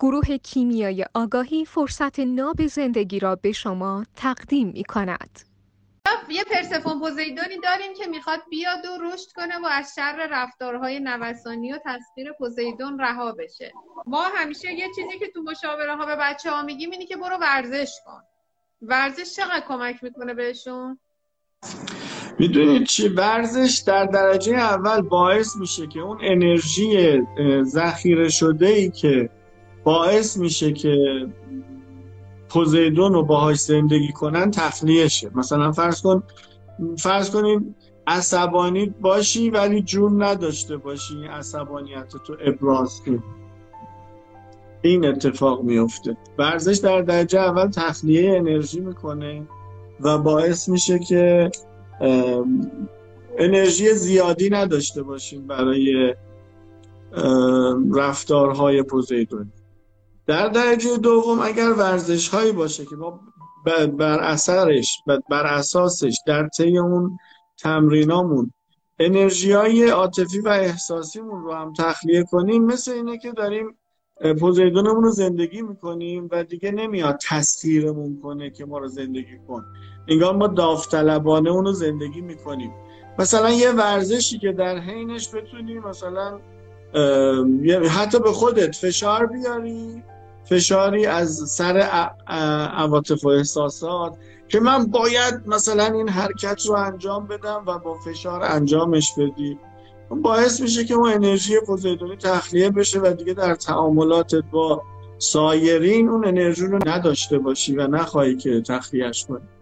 گروه کیمیای آگاهی فرصت ناب زندگی را به شما تقدیم می کند. یه پرسفون پوزیدونی داریم که می‌خواد بیاد و رشد کنه و از شر رفتارهای نوسانی و تسخیر پوزیدون رها بشه. ما همیشه یه چیزی که تو مشاوره ها به بچه ها میگیم اینی که برو ورزش کن. ورزش چقدر کمک می‌کنه بهشون؟ می‌دونید چی؟ ورزش در درجه اول باعث میشه که اون انرژی ذخیره شده ای که باعث میشه که پوزیدون رو باهاش زندگی کنن تخلیه شه مثلا فرض کن فرض کنیم عصبانی باشی ولی جون نداشته باشی عصبانیت تو ابراز کنی این اتفاق میفته. ورزش در درجه اول تخلیه انرژی می‌کنه و باعث میشه که انرژی زیادی نداشته باشیم برای رفتارهای پوزیدونی. در درجه دوم اگر ورزش هایی باشه که ما بر اثرش بر اساسش در طی اون تمرینامون انرژی های عاطفی و احساسیمون رو هم تخلیه کنیم مثل اینه که داریم پوزیدونمون رو زندگی می‌کنیم و دیگه نمیاد تستیرمون کنه که ما رو زندگی کن. انگار ما داوطلبانه اون رو زندگی می‌کنیم. مثلا یه ورزشی که در حینش بتونی مثلا حتی به خودت فشار بیاری فشاری از سر عواطف و احساسات که من باید مثلا این حرکت رو انجام بدم و با فشار انجامش بدی. باعث میشه که اون انرژی پوزیدونی تخلیه بشه و دیگه در تعاملاتت با سایرین اون انرژی رو نداشته باشی و نخواهی که تخلیهش کنی.